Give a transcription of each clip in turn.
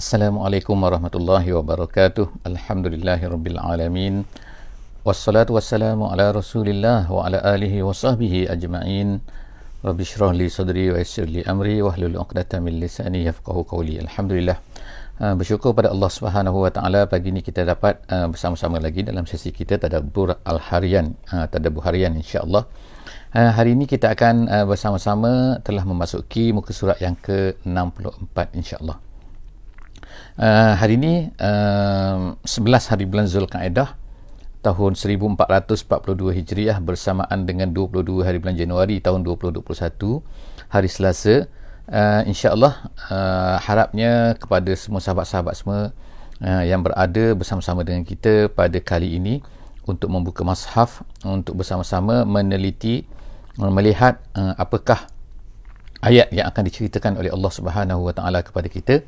Assalamualaikum warahmatullahi wabarakatuh. Alhamdulillahirabbil Wassalatu wassalamu ala Rasulillah wa ala alihi wa sahbihi ajma'in. Rabbi shrah li sadri wa yassir li amri wa hlul 'uqdatam min lisani yafqahu qawli. Alhamdulillah. Uh, bersyukur pada Allah Subhanahu wa taala pagi ini kita dapat uh, bersama-sama lagi dalam sesi kita tadabbur al-harian, uh, tadabbur harian insya-Allah. Uh, hari ini kita akan uh, bersama-sama telah memasuki muka surat yang ke-64 insya-Allah. Uh, hari ini uh, 11 hari bulan Zulkaidah tahun 1442 Hijriah bersamaan dengan 22 hari bulan Januari tahun 2021 hari Selasa. Uh, insya-Allah uh, harapnya kepada semua sahabat-sahabat semua uh, yang berada bersama-sama dengan kita pada kali ini untuk membuka mushaf untuk bersama-sama meneliti melihat uh, apakah ayat yang akan diceritakan oleh Allah Subhanahu Wa Taala kepada kita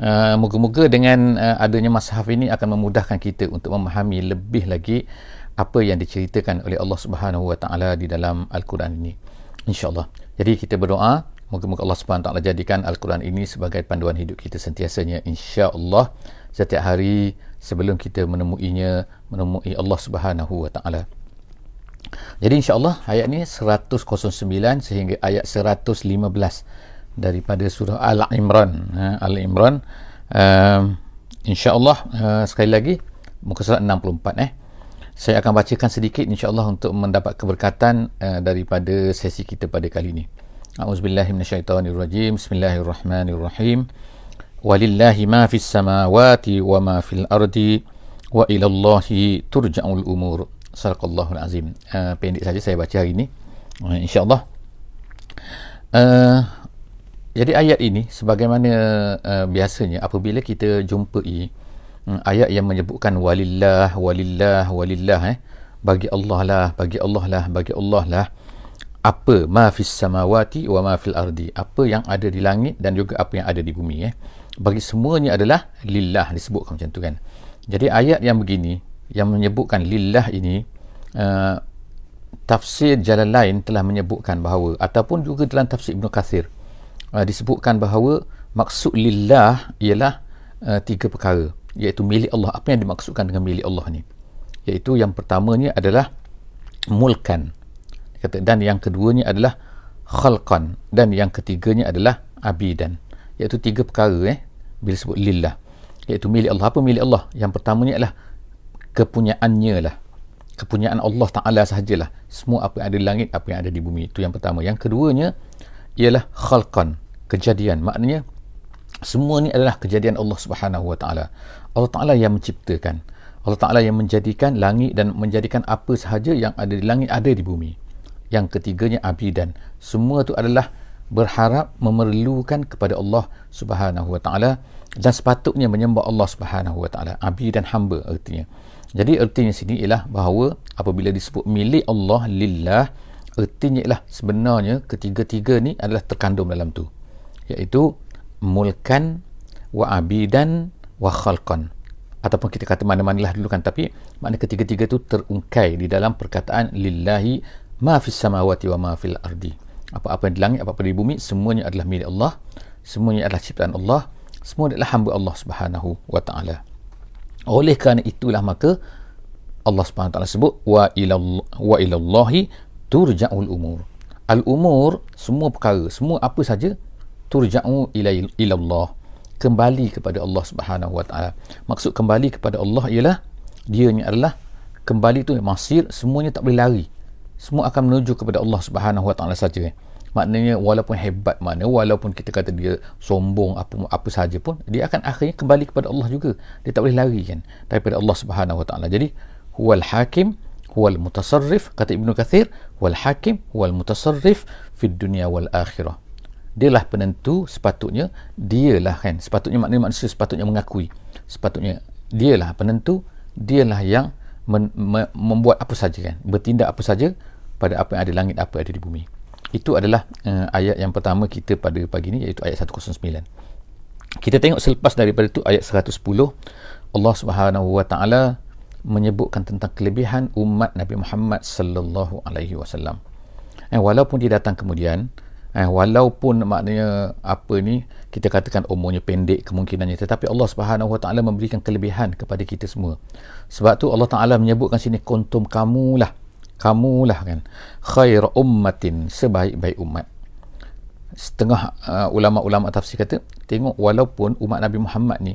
Uh, moga-moga dengan uh, adanya mashaf ini akan memudahkan kita untuk memahami lebih lagi apa yang diceritakan oleh Allah Subhanahu Wa Taala di dalam Al-Quran ini. Insya-Allah. Jadi kita berdoa moga-moga Allah Subhanahu Wa Taala jadikan Al-Quran ini sebagai panduan hidup kita sentiasanya insya-Allah setiap hari sebelum kita menemuinya menemui Allah Subhanahu Wa Taala. Jadi insya-Allah ayat ini 109 sehingga ayat 115 daripada surah Al-Imran. Ha, Al-Imran uh, insyaAllah uh, sekali lagi muka surat 64 eh. Saya akan bacakan sedikit insyaAllah untuk mendapat keberkatan uh, daripada sesi kita pada kali ini. A'udzubillahiminasyaitanirrajim. Bismillahirrahmanirrahim. Walillahi ma fis samawati wa ma fil ardi wa ilallahi turja'ul umur Sadaqallahul azim. Uh, pendek saja saya baca hari ini. Uh, insyaAllah. Uh, jadi ayat ini sebagaimana uh, biasanya apabila kita jumpai um, ayat yang menyebutkan walillah walillah walillah eh bagi Allah lah bagi Allah lah bagi Allah lah apa ma fis samawati wa ma fil ardi apa yang ada di langit dan juga apa yang ada di bumi eh bagi semuanya adalah lillah disebutkan macam tu kan. Jadi ayat yang begini yang menyebutkan lillah ini uh, tafsir jalan lain telah menyebutkan bahawa ataupun juga dalam tafsir Ibn Kathir uh, disebutkan bahawa maksud lillah ialah uh, tiga perkara iaitu milik Allah. Apa yang dimaksudkan dengan milik Allah ni? Iaitu yang pertamanya adalah mulkan. Kata dan yang keduanya adalah khalqan. Dan yang ketiganya adalah abidan. Iaitu tiga perkara eh bila sebut lillah. Iaitu milik Allah. Apa milik Allah? Yang pertamanya adalah kepunyaannya lah. Kepunyaan Allah Ta'ala sahajalah. Semua apa yang ada di langit apa yang ada di bumi. Itu yang pertama. Yang keduanya ialah khalqan kejadian. Maknanya semua ni adalah kejadian Allah Subhanahu Wa Taala. Allah Taala yang menciptakan. Allah Taala yang menjadikan langit dan menjadikan apa sahaja yang ada di langit ada di bumi. Yang ketiganya abidan semua itu adalah berharap memerlukan kepada Allah Subhanahu Wa Taala dan sepatutnya menyembah Allah Subhanahu Wa Taala. Abi dan hamba artinya jadi artinya sini ialah bahawa apabila disebut milik Allah lillah ertinya ialah sebenarnya ketiga-tiga ni adalah terkandung dalam tu. Iaitu mulkan wa abidan wa khalqan. Ataupun kita kata mana-mana lah dulu kan tapi makna ketiga-tiga tu terungkai di dalam perkataan lillahi ma fis samawati wa ma fil ardi. Apa-apa di langit apa-apa di bumi semuanya adalah milik Allah semuanya adalah ciptaan Allah semua adalah hamba Allah Subhanahu wa taala oleh kerana itulah maka Allah taala sebut wa ila wa ilallahi turja'ul umur. Al umur semua perkara semua apa saja turja'u ila Allah. Kembali kepada Allah Subhanahu wa taala. Maksud kembali kepada Allah ialah dia ni adalah kembali tu masir semuanya tak boleh lari. Semua akan menuju kepada Allah Subhanahu wa taala saja maknanya walaupun hebat mana walaupun kita kata dia sombong apa apa saja pun dia akan akhirnya kembali kepada Allah juga. Dia tak boleh lari kan daripada Allah Subhanahu wa taala. Jadi huwal hakim huwal mutasarrif kata Ibnu Kathir wal hakim huwal mutasarrif fid dunya wal akhirah. Dialah penentu sepatutnya dialah kan sepatutnya maknanya manusia sepatutnya mengakui. Sepatutnya dialah penentu dialah yang men, me, membuat apa saja kan bertindak apa saja pada apa yang ada langit apa yang ada di bumi itu adalah uh, ayat yang pertama kita pada pagi ini iaitu ayat 109 kita tengok selepas daripada itu ayat 110 Allah Subhanahu wa taala menyebutkan tentang kelebihan umat Nabi Muhammad sallallahu alaihi wasallam. Eh, walaupun dia datang kemudian eh, walaupun maknanya apa ni kita katakan umurnya pendek kemungkinannya tetapi Allah Subhanahu Wa Taala memberikan kelebihan kepada kita semua. Sebab tu Allah Taala menyebutkan sini kuntum kamulah kamulah kan. Khair ummatin sebaik-baik umat. Setengah uh, ulama-ulama tafsir kata tengok walaupun umat Nabi Muhammad ni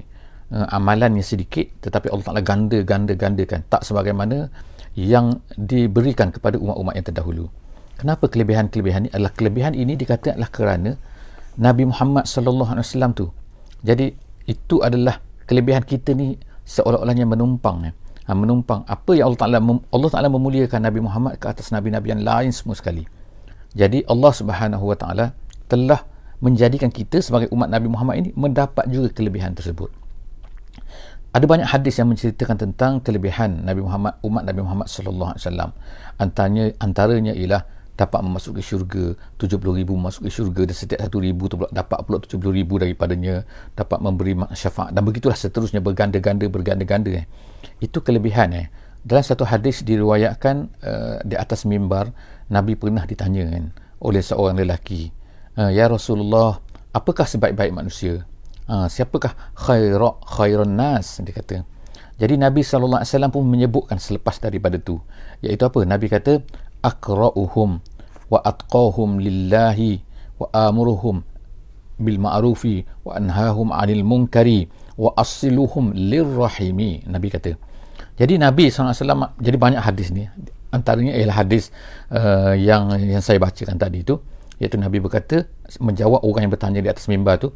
uh, amalannya sedikit tetapi Allah Taala ganda ganda gandakan. Tak sebagaimana yang diberikan kepada umat-umat yang terdahulu. Kenapa kelebihan-kelebihan ini? Adalah kelebihan ini dikatakan adalah kerana Nabi Muhammad sallallahu alaihi wasallam tu. Jadi itu adalah kelebihan kita ni seolah-olahnya menumpang ya. Ha, menumpang apa yang Allah Taala Allah Taala memuliakan Nabi Muhammad ke atas nabi-nabi yang lain semua sekali. Jadi Allah Subhanahu wa taala telah menjadikan kita sebagai umat Nabi Muhammad ini mendapat juga kelebihan tersebut. Ada banyak hadis yang menceritakan tentang kelebihan Nabi Muhammad umat Nabi Muhammad sallallahu alaihi wasallam. Antaranya antaranya ialah dapat memasuki syurga 70 ribu masuk ke syurga dan setiap satu ribu tu pula dapat pula 70 ribu daripadanya dapat memberi syafaat. Dan begitulah seterusnya berganda-ganda berganda-ganda eh. itu kelebihan eh. dalam satu hadis diriwayatkan uh, di atas mimbar Nabi pernah ditanya kan, oleh seorang lelaki uh, Ya Rasulullah apakah sebaik-baik manusia? Uh, siapakah khairat khairan nas? Dia kata. Jadi Nabi SAW pun menyebutkan selepas daripada tu. Iaitu apa? Nabi kata akra'uhum wa atqahum lillahi wa amuruhum bil ma'rufi wa anhahum 'anil munkari wa asiluhum lirrahimi nabi kata. Jadi nabi SAW jadi banyak hadis ni. Antaranya ialah hadis uh, yang yang saya bacakan tadi tu. Iaitu nabi berkata menjawab orang yang bertanya di atas mimbar tu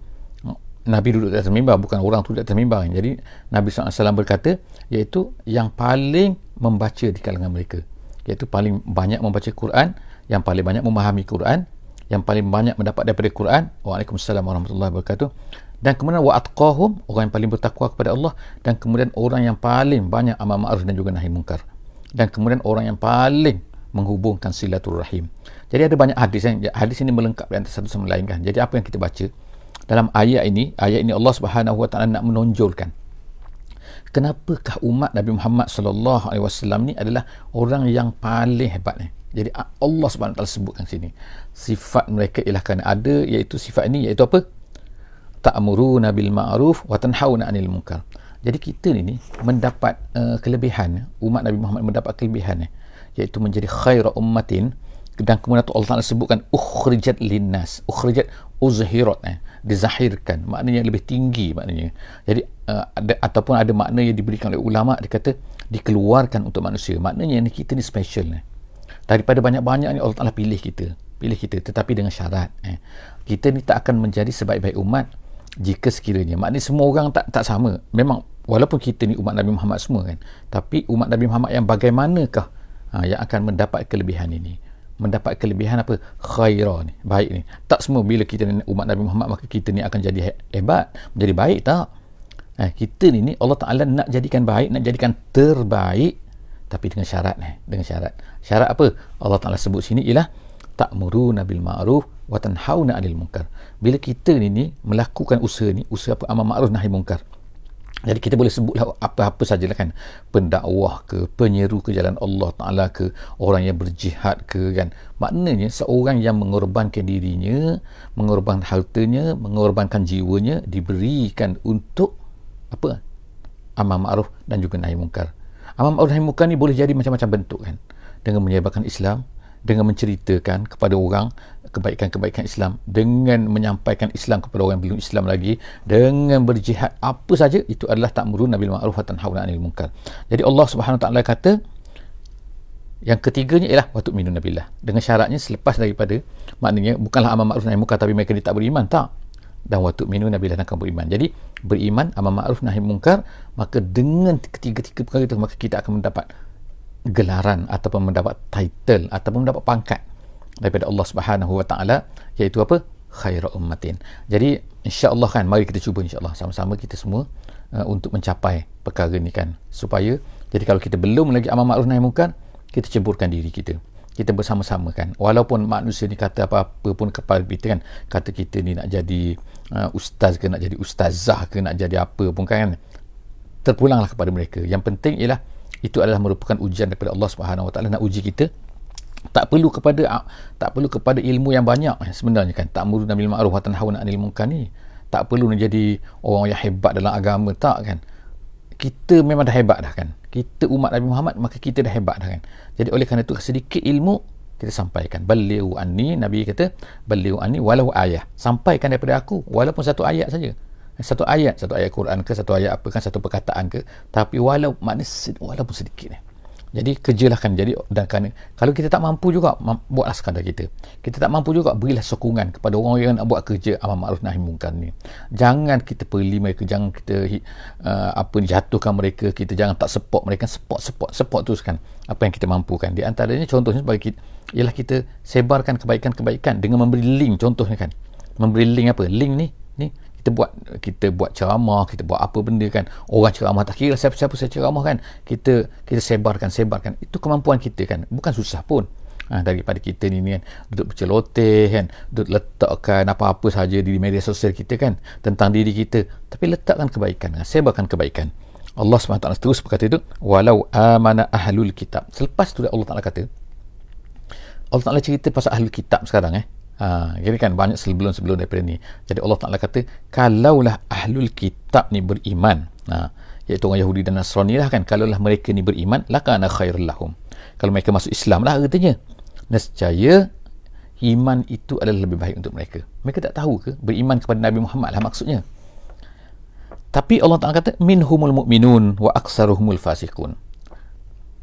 Nabi duduk di atas mimbar bukan orang tu di atas mimbar. Jadi Nabi SAW berkata iaitu yang paling membaca di kalangan mereka iaitu paling banyak membaca Quran yang paling banyak memahami Quran yang paling banyak mendapat daripada Quran. Waalaikumsalam warahmatullahi wabarakatuh. Dan kemudian wa atqahum orang yang paling bertakwa kepada Allah. Dan kemudian orang yang paling banyak amal ma'ruf dan juga nahi munkar dan kemudian orang yang paling menghubungkan silaturahim. Jadi ada banyak hadis yang hadis ini melengkapi antara satu sama lain kan. Jadi apa yang kita baca? Dalam ayat ini ayat ini Allah Subhanahu wa taala nak menonjolkan kenapakah umat Nabi Muhammad sallallahu alaihi wasallam ni adalah orang yang paling hebat ni? Jadi Allah Subhanahu taala sebutkan sini sifat mereka ialah kerana ada iaitu sifat ini iaitu apa? Ta'muruna bil ma'ruf wa tanhauna 'anil munkar. Jadi kita ni, ni mendapat uh, kelebihan umat Nabi Muhammad mendapat kelebihan iaitu menjadi khaira ummatin. Dan kemudian Allah Taala sebutkan ukhrijat linnas ukhrijat uzhirat eh, dizahirkan. Maknanya lebih tinggi maknanya. Jadi uh, ada ataupun ada makna yang diberikan oleh ulama dia kata dikeluarkan untuk manusia. Maknanya ni kita ni special eh. daripada banyak-banyak ni Allah Taala pilih kita pilih kita tetapi dengan syarat eh. kita ni tak akan menjadi sebaik-baik umat jika sekiranya. Maknanya semua orang tak tak sama. Memang walaupun kita ni umat Nabi Muhammad semua kan tapi umat Nabi Muhammad yang bagaimanakah ha, yang akan mendapat kelebihan ini? Mendapat kelebihan apa? Khairah ni baik ni. Tak semua bila kita ni umat Nabi Muhammad maka kita ni akan jadi hebat. Menjadi baik tak eh, kita ni ni Allah Taala nak jadikan baik nak jadikan terbaik tapi dengan syarat ni dengan syarat. Syarat apa? Allah Taala sebut sini ialah ta'muruna bil ma'ruf wa tanhauna 'anil munkar. Bila kita ni ni melakukan usaha ni usaha apa? Amal ma'ruf nahi munkar. Jadi kita boleh sebutlah apa-apa sajalah kan. Pendakwah ke, penyeru ke jalan Allah Ta'ala ke, orang yang berjihad ke kan. Maknanya seorang yang mengorbankan dirinya, mengorbankan hartanya, mengorbankan jiwanya, diberikan untuk apa? Amal ma'ruf dan juga nahi mungkar. Amal ma'ruf dan nahi mungkar ni boleh jadi macam-macam bentuk kan. Dengan menyebarkan Islam, dengan menceritakan kepada orang kebaikan-kebaikan Islam dengan menyampaikan Islam kepada orang yang belum Islam lagi dengan berjihad apa saja itu adalah ta'murun nabil ma'ruf wa tanhauna 'anil munkar. Jadi Allah Subhanahu taala kata yang ketiganya ialah waktu minun nabilah dengan syaratnya selepas daripada maknanya bukanlah amal ma'ruf nahi munkar tapi mereka dia tak beriman tak dan waktu minun nabilah akan beriman jadi beriman amal ma'ruf nahi munkar maka dengan ketiga-tiga perkara itu maka kita akan mendapat gelaran ataupun mendapat title ataupun mendapat pangkat daripada Allah Subhanahu Wa Taala iaitu apa khairu ummatin. Jadi insya-Allah kan mari kita cuba insya-Allah sama-sama kita semua uh, untuk mencapai perkara ni kan supaya jadi kalau kita belum lagi amal ma'ruf nahi munkar kita ceburkan diri kita. Kita bersama-sama kan. Walaupun manusia ni kata apa-apa pun kepada kita kan kata kita ni nak jadi uh, ustaz ke nak jadi ustazah ke nak jadi apa pun kan terpulanglah kepada mereka. Yang penting ialah itu adalah merupakan ujian daripada Allah Subhanahu Wa Taala. Nak uji kita tak perlu kepada tak perlu kepada ilmu yang banyak eh, sebenarnya kan. Tak muru nabil ma'ruf wa tanhauna 'anil munkar ni. Tak perlu nak jadi orang yang hebat dalam agama tak kan. Kita memang dah hebat dah kan. Kita umat Nabi Muhammad maka kita dah hebat dah kan jadi oleh kerana itu sedikit ilmu kita sampaikan. Baliu anni nabi kata baliu anni walau ayat sampaikan daripada aku walaupun satu ayat saja. Satu ayat. Satu ayat Quran ke satu ayat apa kan satu perkataan ke. Tapi walau makna walaupun sedikit ni jadi kerjalah kan. Jadi dan kan kalau kita tak mampu juga buatlah sekadar kita. Kita tak mampu juga berilah sokongan kepada orang yang nak buat kerja amal ma'ruf nahi munkar ni. Jangan kita peli mereka jangan kita uh, apa jatuhkan mereka. Kita jangan tak support mereka. Support support support teruskan apa yang kita mampukan. Di antaranya contohnya sebagai kita ialah kita sebarkan kebaikan-kebaikan dengan memberi link. Contohnya kan memberi link apa? Link ni ni kita buat kita buat ceramah kita buat apa benda kan. Orang ceramah tak kira siapa-siapa saya ceramah kan. Kita kita sebarkan sebarkan. Itu kemampuan kita kan. Bukan susah pun. Ha, daripada kita ni, ni kan. Duduk berceloteh kan. Duduk letakkan apa-apa saja di media sosial kita kan. Tentang diri kita. Tapi letakkan kebaikan. Kan? sebarkan kebaikan. Allah SWT terus berkata itu walau amana ahlul kitab. Selepas tu Allah Ta'ala kata Allah Ta'ala cerita pasal ahlul kitab sekarang eh Ha, jadi kan banyak sebelum-sebelum daripada ni. Jadi Allah Ta'ala kata, kalaulah ahlul kitab ni beriman, ha, iaitu orang Yahudi dan Nasrani lah kan, kalaulah mereka ni beriman, lakana khairul lahum. Kalau mereka masuk Islam lah katanya. Nescaya, iman itu adalah lebih baik untuk mereka. Mereka tak tahu ke beriman kepada Nabi Muhammad lah maksudnya. Tapi Allah Ta'ala kata, minhumul mu'minun wa aksaruhumul fasikun.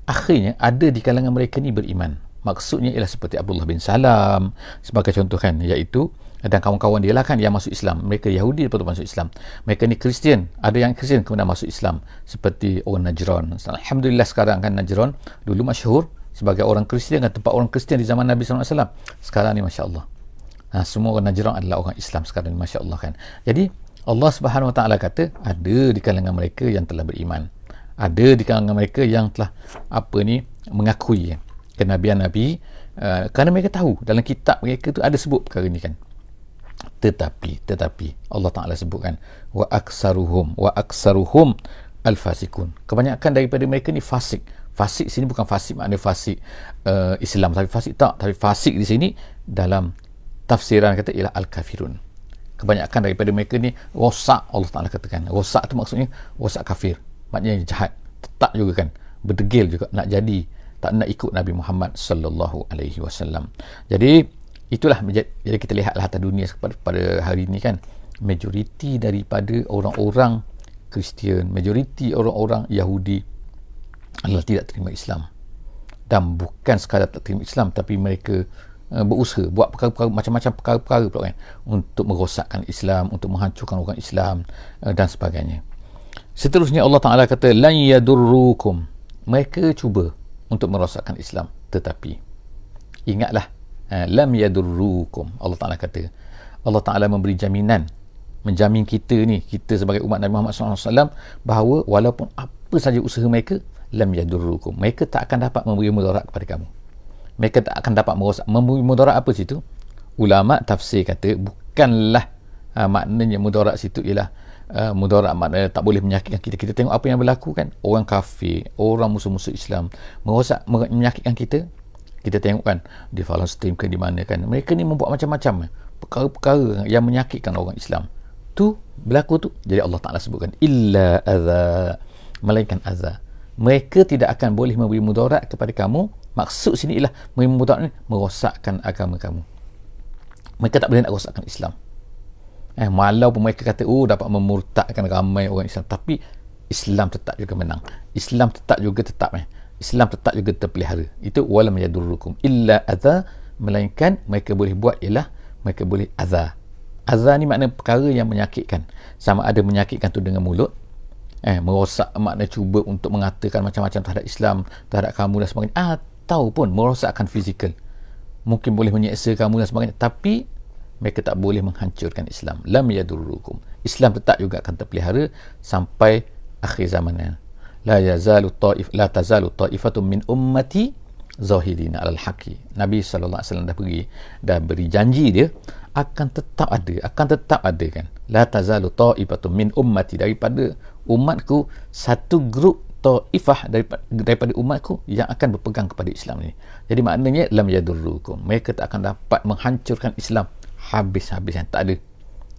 Akhirnya, ada di kalangan mereka ni beriman maksudnya ialah seperti Abdullah bin Salam sebagai contoh kan iaitu dan kawan-kawan dia lah kan yang masuk Islam. Mereka Yahudi lepas tu masuk Islam. Mereka ni Kristian. Ada yang Kristian kemudian masuk Islam seperti orang Najran. Alhamdulillah sekarang kan Najran dulu masyhur sebagai orang Kristian kan tempat orang Kristian di zaman Nabi SAW sekarang ni Masya Allah ha, semua orang Najran adalah orang Islam sekarang ni Masya Allah kan. Jadi Allah Subhanahu Wa Taala kata ada di kalangan mereka yang telah beriman. Ada di kalangan mereka yang telah apa ni mengakui kenabian Nabi uh, kerana mereka tahu dalam kitab mereka tu ada sebut perkara ni kan. Tetapi tetapi Allah Taala sebutkan wa aksaruhum wa aksaruhum al-fasikun kebanyakan daripada mereka ni fasik. Fasik sini bukan fasik makna fasik uh, Islam. Tapi fasik tak. Tapi fasik di sini dalam tafsiran kata ialah al-kafirun. Kebanyakan daripada mereka ni rosak Allah Taala katakan. Rosak tu maksudnya rosak kafir. Maknanya jahat. Tetap juga kan. Berdegil juga nak jadi tak nak ikut Nabi Muhammad sallallahu alaihi wasallam. Jadi itulah jadi kita lihatlah atas dunia pada, hari ini kan majoriti daripada orang-orang Kristian, majoriti orang-orang Yahudi adalah tidak terima Islam. Dan bukan sekadar tak terima Islam tapi mereka uh, berusaha buat perkara-perkara macam-macam perkara-perkara pula kan untuk merosakkan Islam, untuk menghancurkan orang Islam uh, dan sebagainya. Seterusnya Allah Taala kata lan yadurrukum. Mereka cuba untuk merosakkan Islam. Tetapi ingatlah uh, lam yadurrukum. Allah Taala kata Allah Taala memberi jaminan menjamin kita ni kita sebagai umat Nabi Muhammad SAW bahawa walaupun apa saja usaha mereka lam yadurrukum. Mereka tak akan dapat memberi mudarat kepada kamu. Mereka tak akan dapat merosak memberi mudarat apa situ? Ulama tafsir kata bukanlah uh, maknanya mudarat situ ialah uh, mudarat makna tak boleh menyakitkan kita. Kita tengok apa yang berlaku kan? Orang kafir orang musuh-musuh Islam merosak menyakitkan kita. Kita tengok kan di Palestin ke di mana kan? Mereka ni membuat macam-macam perkara-perkara yang menyakitkan orang Islam. Tu berlaku tu. Jadi Allah Ta'ala sebutkan illa adha melainkan azza mereka tidak akan boleh memberi mudarat kepada kamu. Maksud sini ialah memberi mudarat ni merosakkan agama kamu. Mereka tak boleh nak rosakkan Islam eh, walaupun mereka kata oh dapat memurtadkan ramai orang Islam. Tapi Islam tetap juga menang. Islam tetap juga tetap eh. Islam tetap juga terpelihara. Itu walam yadurrukum illa adha. Melainkan mereka boleh buat ialah mereka boleh adha. Adha ni makna perkara yang menyakitkan. Sama ada menyakitkan tu dengan mulut. Eh, merosak makna cuba untuk mengatakan macam-macam terhadap Islam terhadap kamu dan sebagainya. Ataupun merosakkan fizikal. Mungkin boleh menyeksa kamu dan sebagainya. Tapi mereka tak boleh menghancurkan Islam. Lam yadurrukum. Islam tetap juga akan terpelihara sampai akhir zaman. La yazalu taif la tazalu taifatun min ummati zahirina alal haqi. Nabi sallallahu alaihi wasallam dah pergi dah beri janji dia akan tetap ada akan tetap ada kan. La tazalu taifatun min ummati. Daripada umatku satu grup ta'ifah daripada, daripada umatku yang akan berpegang kepada Islam ini. Jadi maknanya lam yadurrukum. Mereka tak akan dapat menghancurkan Islam habis-habis yang tak ada.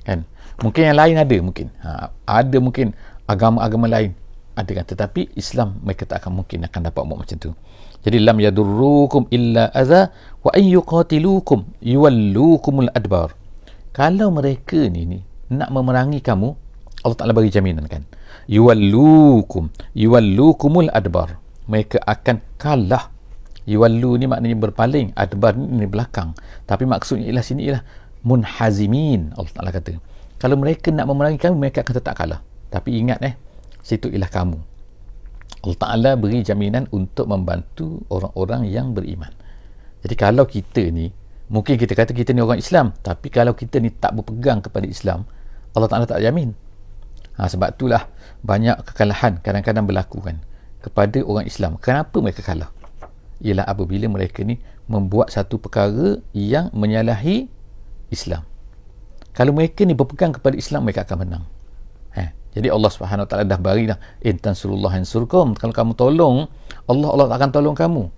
Kan? Mungkin yang lain ada mungkin. Ha, ada mungkin agama-agama lain ada kan tetapi Islam mereka tak akan mungkin akan dapat buat macam tu. Jadi lam yadurrukum illa adza wa ay yuqatilukum yuwallukumul adbar. Kalau mereka ni ni nak memerangi kamu, Allah Taala bagi jaminan kan. Yuwallukum yuwallukumul adbar. Mereka akan kalah. Yuwallu ni maknanya berpaling, adbar ni, ni belakang. Tapi maksudnya ialah sini ialah munhazimin Allah Taala kata. Kalau mereka nak memerangi kamu, mereka akan tetap kalah. Tapi ingat eh, situ ialah kamu. Allah Ta'ala beri jaminan untuk membantu orang-orang yang beriman. Jadi kalau kita ni, mungkin kita kata kita ni orang Islam, tapi kalau kita ni tak berpegang kepada Islam, Allah Ta'ala tak jamin. Ha, sebab itulah banyak kekalahan kadang-kadang berlaku kan kepada orang Islam. Kenapa mereka kalah? Ialah apabila mereka ni membuat satu perkara yang menyalahi Islam. Kalau mereka ni berpegang kepada Islam, mereka akan menang. Jadi Allah Subhanahu Wa Taala dah bagi dah intan surullah surkum. Kalau kamu tolong, Allah Allah akan tolong kamu.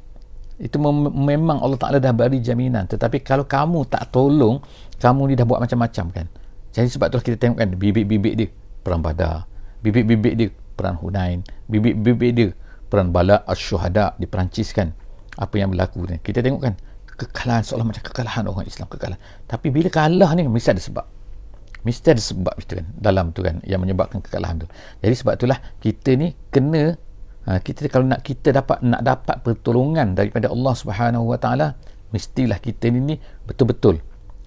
Itu mem- memang Allah Taala dah bagi jaminan. Tetapi kalau kamu tak tolong, kamu ni dah buat macam-macam kan. Jadi sebab tu kita tengok kan bibit-bibit dia perang Badar. Bibit-bibit dia perang Hunain. Bibit-bibit dia perang Bala Asy-Syuhada di Perancis kan. Apa yang berlaku ni. Kita tengok kan kekalahan seolah macam kekalahan orang Islam kekalahan. Tapi bila kalah ni mesti ada sebab. Mesti ada sebab itu kan dalam tu kan yang menyebabkan kekalahan tu. Jadi sebab itulah kita ni kena ha, kita kalau nak kita dapat nak dapat pertolongan daripada Allah Subhanahu Wa Taala mestilah kita ni, ni betul-betul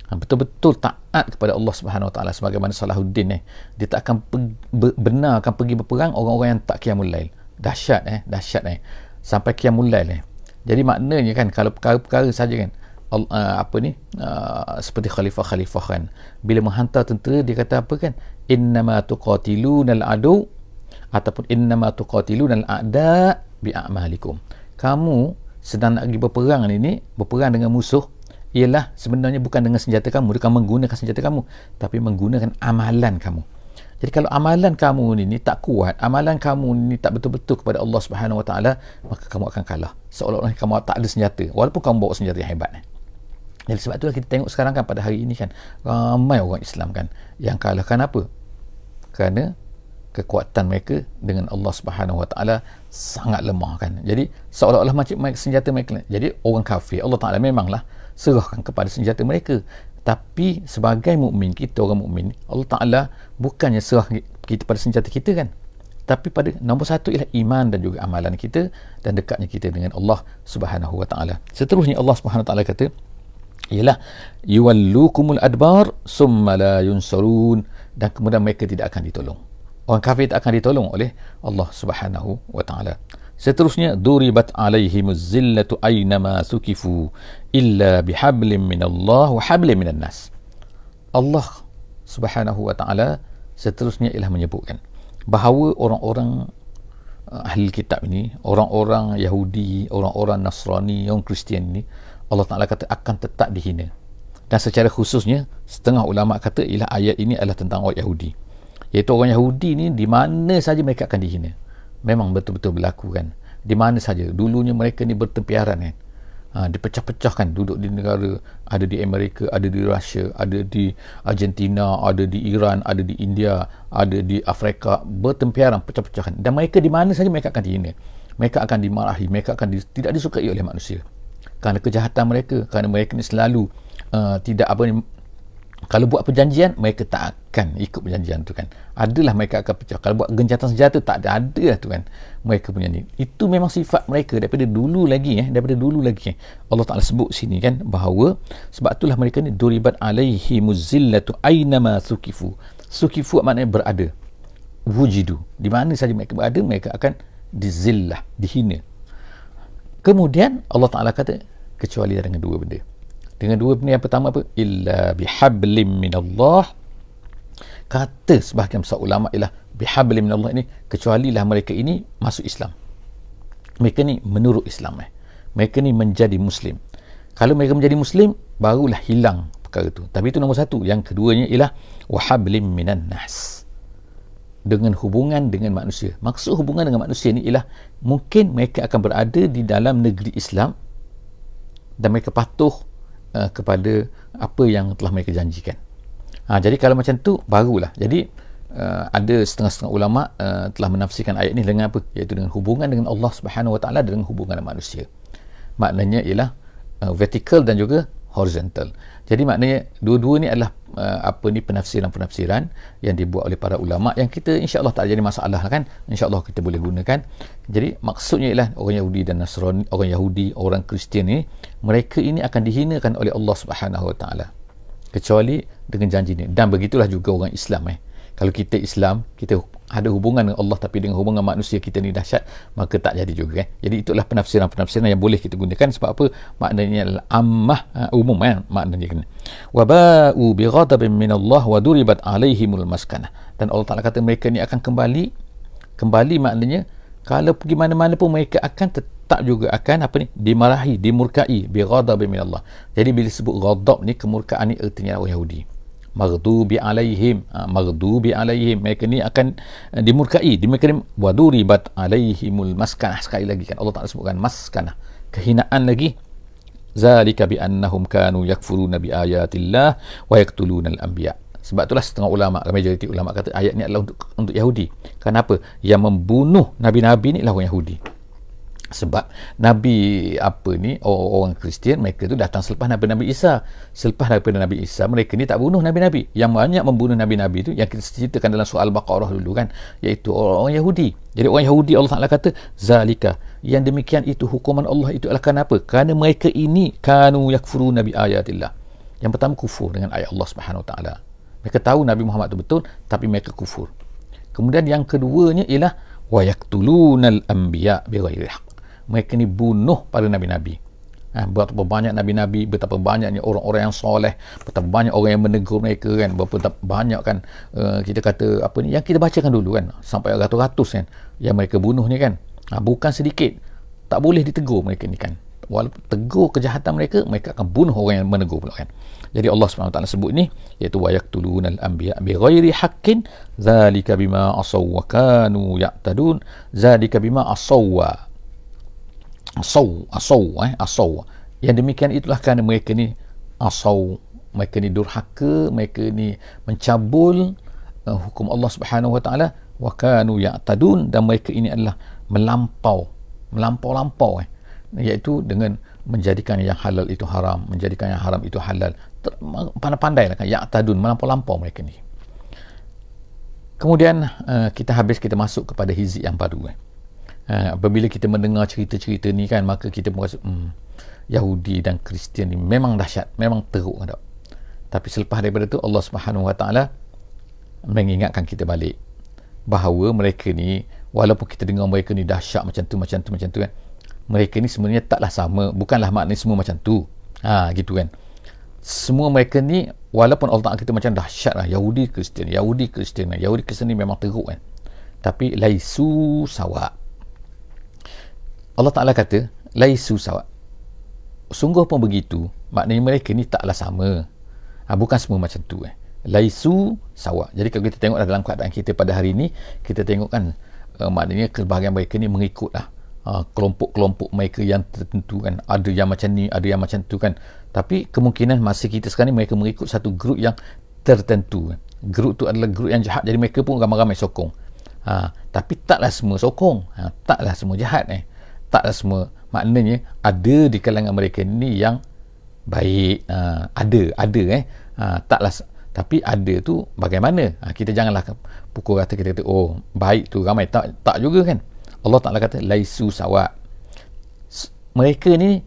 ha, betul-betul taat kepada Allah Subhanahu Wa Taala sebagaimana Salahuddin eh dia tak akan benar akan pergi berperang orang-orang yang tak qiyamul lail. Dahsyat eh dahsyat eh. Sampai qiyamul lail eh jadi maknanya kan kalau perkara-perkara saja kan uh, apa ni uh, seperti khalifah-khalifah kan bila menghantar tentera dia kata apa kan innama tuqatilunal adu ataupun innama tuqatilunal a'da bi a'malikum kamu sedang nak pergi berperang ini berperang dengan musuh ialah sebenarnya bukan dengan senjata kamu bukan menggunakan senjata kamu tapi menggunakan amalan kamu jadi kalau amalan kamu ni, ni tak kuat, amalan kamu ni tak betul-betul kepada Allah Subhanahu Wa Taala, maka kamu akan kalah. Seolah-olah kamu tak ada senjata, walaupun kamu bawa senjata yang hebat. Jadi sebab itulah kita tengok sekarang kan pada hari ini kan ramai orang Islam kan yang kalahkan apa? Kerana kekuatan mereka dengan Allah Subhanahu Wa Taala sangat lemah kan. Jadi seolah-olah macam senjata mereka. Jadi orang kafir Allah Taala memanglah serahkan kepada senjata mereka. Tapi sebagai mukmin kita orang mukmin Allah Taala bukannya serah kita pada senjata kita kan. Tapi pada nombor satu ialah iman dan juga amalan kita dan dekatnya kita dengan Allah Subhanahu Wa Taala. Seterusnya Allah Subhanahu Wa Taala kata ialah yuwallukumul adbar summa la yunsarun dan kemudian mereka tidak akan ditolong orang kafir tak akan ditolong oleh Allah Subhanahu wa taala seterusnya duribat alaihimuz zillatu aynama sukifu illa bihablin minallah wa hablin minan nas. Allah Subhanahu wa taala seterusnya ialah menyebutkan bahawa orang-orang uh, ahli kitab ini orang-orang Yahudi orang-orang Nasrani orang Kristian ini Allah Ta'ala kata akan tetap dihina. Dan secara khususnya setengah ulama kata ialah ayat ini adalah tentang orang Yahudi. Iaitu orang Yahudi ni di mana saja mereka akan dihina memang betul-betul berlaku kan. Di mana saja. Dulunya mereka ni bertempiaran kan. Ha, dipecah-pecahkan. Duduk di negara ada di Amerika ada di Rusia ada di Argentina ada di Iran ada di India ada di Afrika. Bertempiaran pecah-pecahkan. Dan mereka di mana saja mereka akan dihina. Mereka akan dimarahi. Mereka akan di, tidak disukai oleh manusia. Kerana kejahatan mereka kerana mereka ni selalu uh, tidak apa ni kalau buat perjanjian mereka tak akan ikut perjanjian tu kan. Adalah mereka akan pecah. Kalau buat gencatan senjata tak ada ada lah tu kan mereka punya ni. Itu memang sifat mereka daripada dulu lagi eh daripada dulu lagi. Eh. Allah Taala sebut sini kan bahawa sebab itulah mereka ni duribat alaihi muzillatu ainama sukifu. Sukifu maknanya? Berada. Wujidu. Di mana saja mereka berada mereka akan dizillah dihina. Kemudian Allah Taala kata kecuali dengan dua benda. Dengan dua benda yang pertama apa? Illa bihablim minallah. Kata sebahagian besar ulama ialah bihablim minallah ini kecuali lah mereka ini masuk Islam. Mereka ni menurut Islam eh. Mereka ni menjadi muslim. Kalau mereka menjadi muslim barulah hilang perkara itu. Tapi itu nombor satu. Yang keduanya ialah wahablim minan nas. dengan hubungan dengan manusia. Maksud hubungan dengan manusia ni ialah mungkin mereka akan berada di dalam negeri Islam dan mereka patuh uh, kepada apa yang telah mereka janjikan. Ha, jadi kalau macam tu barulah. Jadi uh, ada setengah-setengah ulama uh, telah menafsirkan ayat ini dengan apa? Iaitu dengan hubungan dengan Allah Subhanahu Wa Taala dengan hubungan dengan manusia. Maknanya ialah uh, vertical dan juga horizontal. Jadi maknanya dua-dua ni adalah uh, apa ni penafsiran-penafsiran yang dibuat oleh para ulama yang kita insya-Allah tak jadi masalah kan. Insya-Allah kita boleh gunakan. Jadi maksudnya ialah orang Yahudi dan Nasrani, orang Yahudi, orang Kristian ni mereka ini akan dihinakan oleh Allah Subhanahu Wa Taala. Kecuali dengan janji ni. Dan begitulah juga orang Islam eh. Kalau kita Islam kita ada hubungan dengan Allah tapi dengan hubungan manusia kita ni dahsyat maka tak jadi juga kan jadi itulah penafsiran-penafsiran yang boleh kita gunakan. Sebab apa? Maknanya ammah uh, umum kan maknanya kan waba'u bi ghadabin min Allah wa duribat alaihimul maskanah. Dan Allah Taala kata mereka ni akan kembali kembali maknanya kalau pergi mana-mana pun mereka akan tetap juga akan apa ni dimarahi dimurkai. Bi ghadabin min Allah jadi bila sebut ghadab ni kemurkaan ni artinya orang Yahudi. Maghdubi alaihim. Ha, maghdubi alaihim. Mereka ni akan uh, dimurkai. Dimurkai waduribat alaihimul maskanah sekali lagi kan Allah Taala sebutkan maskanah kehinaan lagi. Zalika bi annahum kanu yakfuruna bi ayatillah wa yaqtuluna al-anbiya sebab itulah setengah ulama majoriti ulama kata ayat ni adalah untuk untuk Yahudi. Kenapa yang membunuh nabi-nabi ni lah orang Yahudi. Sebab Nabi apa ni orang Kristian mereka tu datang selepas Nabi Nabi Isa. Selepas daripada Nabi Isa mereka ni tak bunuh Nabi-Nabi. Yang banyak membunuh Nabi-Nabi tu yang kita ceritakan dalam soal Baqarah dulu kan iaitu orang-orang Yahudi. Jadi orang Yahudi Allah Ta'ala kata zalika. Yang demikian itu hukuman Allah itu adalah kenapa kerana mereka ini kanu yakfuru Nabi ayatillah. Yang pertama kufur dengan ayat Allah Subhanahu Wa Ta'ala mereka tahu Nabi Muhammad itu betul tapi mereka kufur. Kemudian yang keduanya ialah wa yaktulunal anbiya bighairi mereka ni bunuh para nabi-nabi. Ha, betapa banyak nabi-nabi betapa banyaknya orang-orang yang soleh betapa banyak orang yang menegur mereka kan? Betapa banyak kan? Uh, kita kata apa ni yang kita bacakan dulu kan? Sampai ratus-ratus kan? Yang mereka bunuh ni kan? Ha, bukan sedikit. Tak boleh ditegur mereka ni kan walaupun tegur kejahatan mereka mereka akan bunuh orang yang menegur pula kan? Jadi Allah SWT sebut ni iaitu wa yaqtuluna al-anbiya bi ghairi haqqin zalika bima asaw wa kanu ya'tadun zalika bima asaw asaw asaw eh asaw yang demikian itulah kerana mereka ni asaw mereka ni durhaka mereka ni mencabul uh, hukum Allah Subhanahu wa taala wa kanu ya'tadun dan mereka ini adalah melampau melampau-lampau eh iaitu dengan menjadikan yang halal itu haram menjadikan yang haram itu halal. Pandai-pandai lah kan ya'tadun melampau-lampau mereka ni. Kemudian uh, kita habis kita masuk kepada hizib yang baru eh. Ha, apabila kita mendengar cerita-cerita ni kan maka kita pun rasa hmm, Yahudi dan Kristian ni memang dahsyat memang teruk kan tapi selepas daripada tu Allah Subhanahu Wa Taala mengingatkan kita balik bahawa mereka ni walaupun kita dengar mereka ni dahsyat macam tu macam tu macam tu kan mereka ni sebenarnya taklah sama bukanlah maknanya semua macam tu. Ha gitu kan. Semua mereka ni walaupun Allah Ta'ala kita macam dahsyat lah Yahudi Kristian Yahudi Kristian Yahudi Kristian ni memang teruk kan. Tapi laisu sawa' Allah Ta'ala kata laisu sawa sungguh pun begitu maknanya mereka ni taklah sama. Ha, bukan semua macam tu eh. laisu sawa jadi kalau kita tengok dalam keadaan kita pada hari ini kita tengok kan uh, maknanya kebahagiaan mereka ni mengikut lah kelompok-kelompok mereka yang tertentu kan. Ada yang macam ni ada yang macam tu kan. Tapi kemungkinan masa kita sekarang ni mereka mengikut satu grup yang tertentu kan. grup tu adalah grup yang jahat. Jadi mereka pun ramai-ramai sokong. Ha, tapi taklah semua sokong. Ha, taklah semua jahat eh. Taklah semua. Maknanya ada di kalangan mereka ni yang baik. Uh, ada ada eh. Uh, taklah tapi ada tu bagaimana? Uh, kita janganlah pukul rata kita kata oh baik tu ramai. Tak tak juga kan Allah Taala kata laisu sawa mereka ni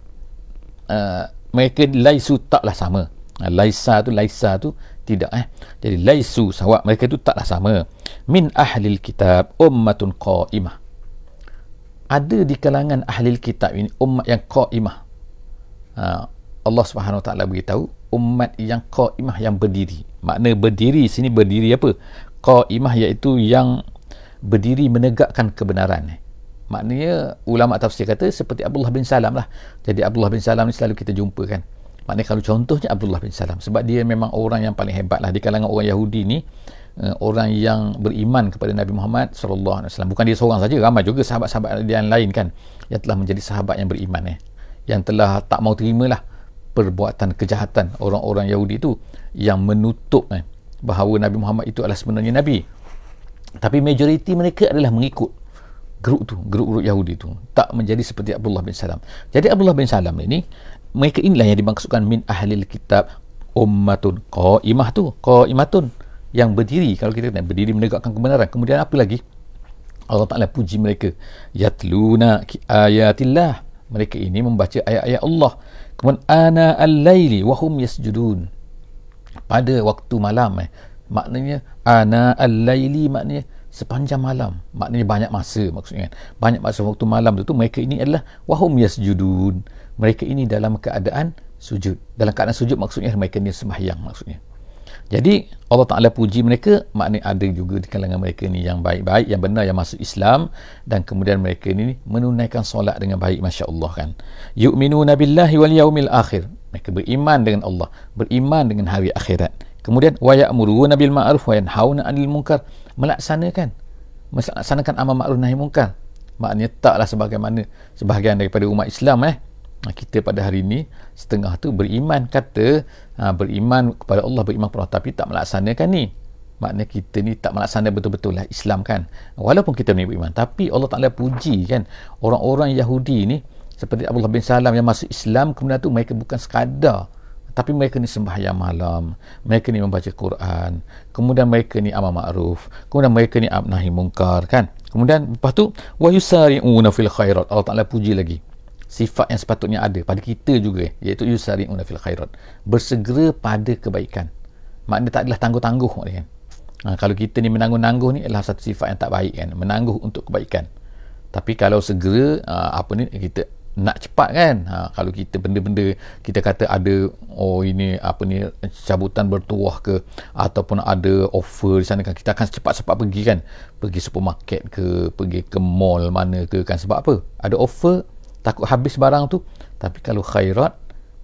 uh, mereka laisu taklah sama uh, laisa tu laisa tu tidak eh jadi laisu sawa mereka tu taklah sama min ahlil kitab ummatun qaimah ada di kalangan ahli kitab ini umat yang qaimah. Ha, Allah Subhanahu taala beritahu umat yang qaimah yang berdiri. Makna berdiri sini berdiri apa? Qaimah iaitu yang berdiri menegakkan kebenaran. Maknanya ulama tafsir kata seperti Abdullah bin Salam lah. Jadi Abdullah bin Salam ni selalu kita jumpa kan. Maknanya kalau contohnya Abdullah bin Salam sebab dia memang orang yang paling hebat lah di kalangan orang Yahudi ni uh, orang yang beriman kepada Nabi Muhammad sallallahu alaihi wasallam bukan dia seorang saja ramai juga sahabat-sahabat yang lain kan yang telah menjadi sahabat yang beriman eh yang telah tak mau terimalah perbuatan kejahatan orang-orang Yahudi itu yang menutup eh, bahawa Nabi Muhammad itu adalah sebenarnya Nabi tapi majoriti mereka adalah mengikut grup tu grup-grup Yahudi tu tak menjadi seperti Abdullah bin Salam. Jadi Abdullah bin Salam ini mereka inilah yang dimaksudkan min ahli kitab ummatun qaimah tu qaimatun yang berdiri. Kalau kita kata berdiri menegakkan kebenaran. Kemudian apa lagi? Allah Ta'ala puji mereka. Yatluna ayatillah. Mereka ini membaca ayat-ayat Allah. Kemudian ana al-laili wahum yasjudun. Pada waktu malam eh maknanya ana al-laili maknanya sepanjang malam. Maknanya banyak masa maksudnya kan. Banyak masa waktu malam tu, mereka ini adalah wahum yasjudun. Mereka ini dalam keadaan sujud. Dalam keadaan sujud maksudnya mereka ni sembahyang maksudnya. Jadi Allah Ta'ala puji mereka. Maknanya ada juga di kalangan mereka ni yang baik-baik yang benar yang masuk Islam. Dan kemudian mereka ni menunaikan solat dengan baik Masya Allah kan. Yu'minuna billahi wal yaumil akhir. Mereka beriman dengan Allah. Beriman dengan hari akhirat. Kemudian wa ya'muruna bil ma'ruf wa yanhauna 'anil munkar melaksanakan. Melaksanakan amal ma'ruf nahi munkar maknanya taklah sebagaimana sebahagian daripada umat Islam eh. Kita pada hari ini setengah tu beriman kata ha, beriman kepada Allah beriman kepada Allah tapi tak melaksanakan ni. Maknanya kita ni tak melaksanakan betul-betul lah Islam kan. Walaupun kita ni beriman tapi Allah Ta'ala puji kan. Orang-orang Yahudi ni seperti Abdullah bin Salam yang masuk Islam kemudian tu mereka bukan sekadar tapi mereka ni sembahyang malam mereka ni membaca Quran kemudian mereka ni amal ma'ruf kemudian mereka ni nahi mungkar kan? Kemudian lepas tu wa yusari'una fil khairat. Allah Taala puji lagi. Sifat yang sepatutnya ada pada kita juga iaitu yusari'una fil khairat. Bersegera pada kebaikan. Maknanya tak adalah tangguh-tangguh kan? Ha, kalau kita ni menangguh-nangguh ni adalah satu sifat yang tak baik kan? Menangguh untuk kebaikan. Tapi kalau segera uh, apa ni kita nak cepat kan? Ha, kalau kita benda-benda kita kata ada oh ini apa ni cabutan bertuah ke ataupun ada offer di sana kan kita akan cepat-cepat pergi kan? Pergi supermarket ke pergi ke mall mana ke kan? Sebab apa? Ada offer takut habis barang tu. Tapi kalau khairat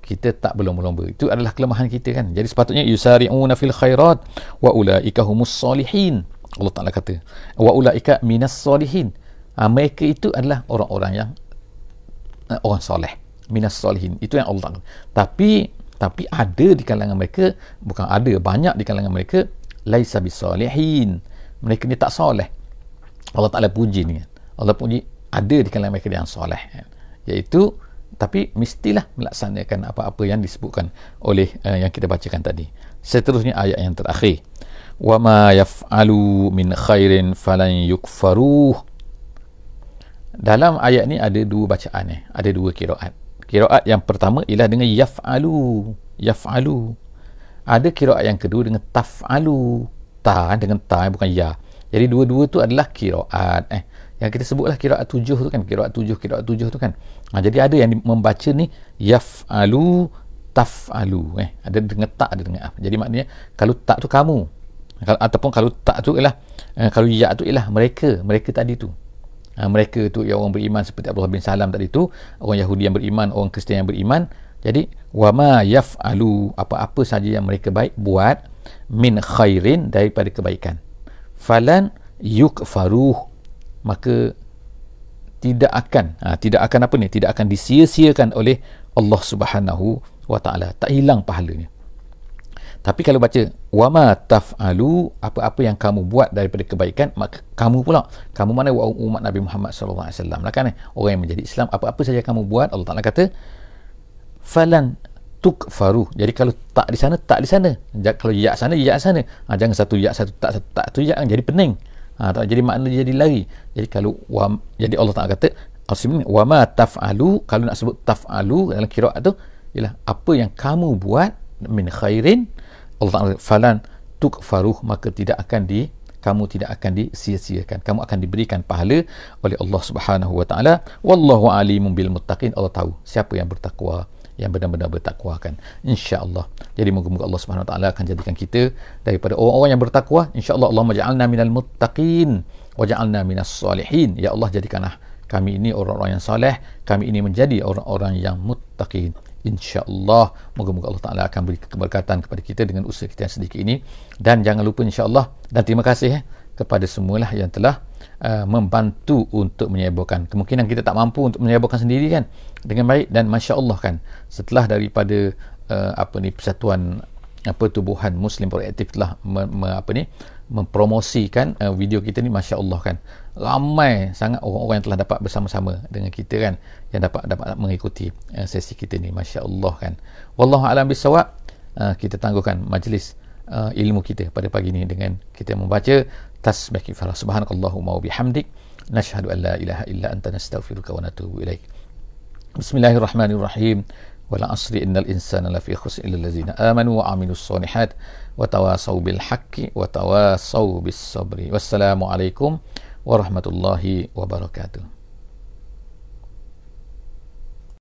kita tak berlomba-lomba. Itu adalah kelemahan kita kan? Jadi sepatutnya yusari'una fil khairat wa ulaika humus solihin Allah Taala kata wa ulaika minas solihin ha, mereka itu adalah orang-orang yang orang soleh. Minas solehin itu yang Allah. Tapi tapi ada di kalangan mereka bukan ada banyak di kalangan mereka laisa bisolehin mereka ni tak soleh. Allah Ta'ala puji ni. Allah puji ada di kalangan mereka yang soleh. Iaitu tapi mestilah melaksanakan apa-apa yang disebutkan oleh uh, yang kita bacakan tadi. Seterusnya ayat yang terakhir. Wa ma yaf'alu min khairin falan yukfaruh dalam ayat ni ada dua bacaan eh. Ada dua kiraat. Kiraat yang pertama ialah dengan yaf'alu. Yaf'alu. Ada kiraat yang kedua dengan taf'alu. Ta dengan ta bukan ya. Jadi dua-dua tu adalah kiraat eh. Yang kita sebutlah kiraat tujuh tu kan. Kiraat tujuh, kiraat tujuh tu kan. Ha, jadi ada yang membaca ni yaf'alu taf'alu eh. Ada dengan tak, ada dengan af. Jadi maknanya kalau tak tu kamu. Ataupun kalau tak tu ialah eh, kalau ya tu ialah mereka. Mereka tadi tu ha, mereka tu yang orang beriman seperti Abdullah bin Salam tadi tu orang Yahudi yang beriman orang Kristian yang beriman. Jadi wama yaf'alu apa-apa saja yang mereka baik buat min khairin daripada kebaikan. Falan yukfaruh maka tidak akan ha, tidak akan apa ni? Tidak akan disia-siakan oleh Allah Subhanahu wa taala. Tak hilang pahalanya tapi kalau baca wama taf'alu apa-apa yang kamu buat daripada kebaikan maka kamu pula. Kamu mana umat Nabi Muhammad sallallahu alaihi wasallam? Lah kan eh? orang yang menjadi Islam apa-apa saja kamu buat Allah Taala kata falan tukfaru. Jadi kalau tak di sana tak di sana. Kalau ya sana ya sana. Ha, jangan satu ya satu tak satu tak tu ya. Jadi pening. Ha, tak jadi makna jadi lari. Jadi kalau wa, jadi Allah Taala kata Al-Simin, wama taf'alu kalau nak sebut taf'alu dalam kiraat tu ialah apa yang kamu buat min khairin Allah Ta'ala falan tukfaruh maka tidak akan di kamu tidak akan disia-siakan. Kamu akan diberikan pahala oleh Allah Subhanahu wa taala. Wallahu alimun bil muttaqin. Allah tahu siapa yang bertakwa yang benar-benar bertakwa kan insya-Allah. Jadi moga-moga Allah Subhanahu wa taala akan jadikan kita daripada orang-orang yang bertakwa. insya-Allah Allah maj'alna minal muttaqin waj'alna minas salihin. Ya Allah jadikanlah kami ini orang-orang yang soleh kami ini menjadi orang-orang yang muttaqin insya-Allah. Moga-moga Allah Taala akan beri keberkatan kepada kita dengan usaha kita yang sedikit ini. Dan jangan lupa insya-Allah dan terima kasih eh, kepada semualah yang telah uh, membantu untuk menyebarkan kemungkinan kita tak mampu untuk menyebarkan sendiri kan? Dengan baik dan masya-Allah kan? Setelah daripada uh, apa ni persatuan apa tubuhan muslim proaktif telah me, me, apa ni mempromosikan uh, video kita ni Masya Allah kan. Ramai sangat orang-orang yang telah dapat bersama-sama dengan kita kan yang dapat dapat mengikuti uh, sesi kita ni Masya Allah kan. Wallahu alam bisawab uh, eh, kita tangguhkan majlis uh, ilmu kita pada pagi ni dengan kita membaca tasbih kifarah subhanakallahumma wabihamdik nashhadu an la ilaha illa anta nastaghfiruka wa natubu ilaik. Bismillahirrahmanirrahim. Wala asri innal insana lafi khusr illa allazina amanu wa amilus solihat وتواصوا بالحق وتواصوا بالصبر والسلام عليكم ورحمة الله وبركاته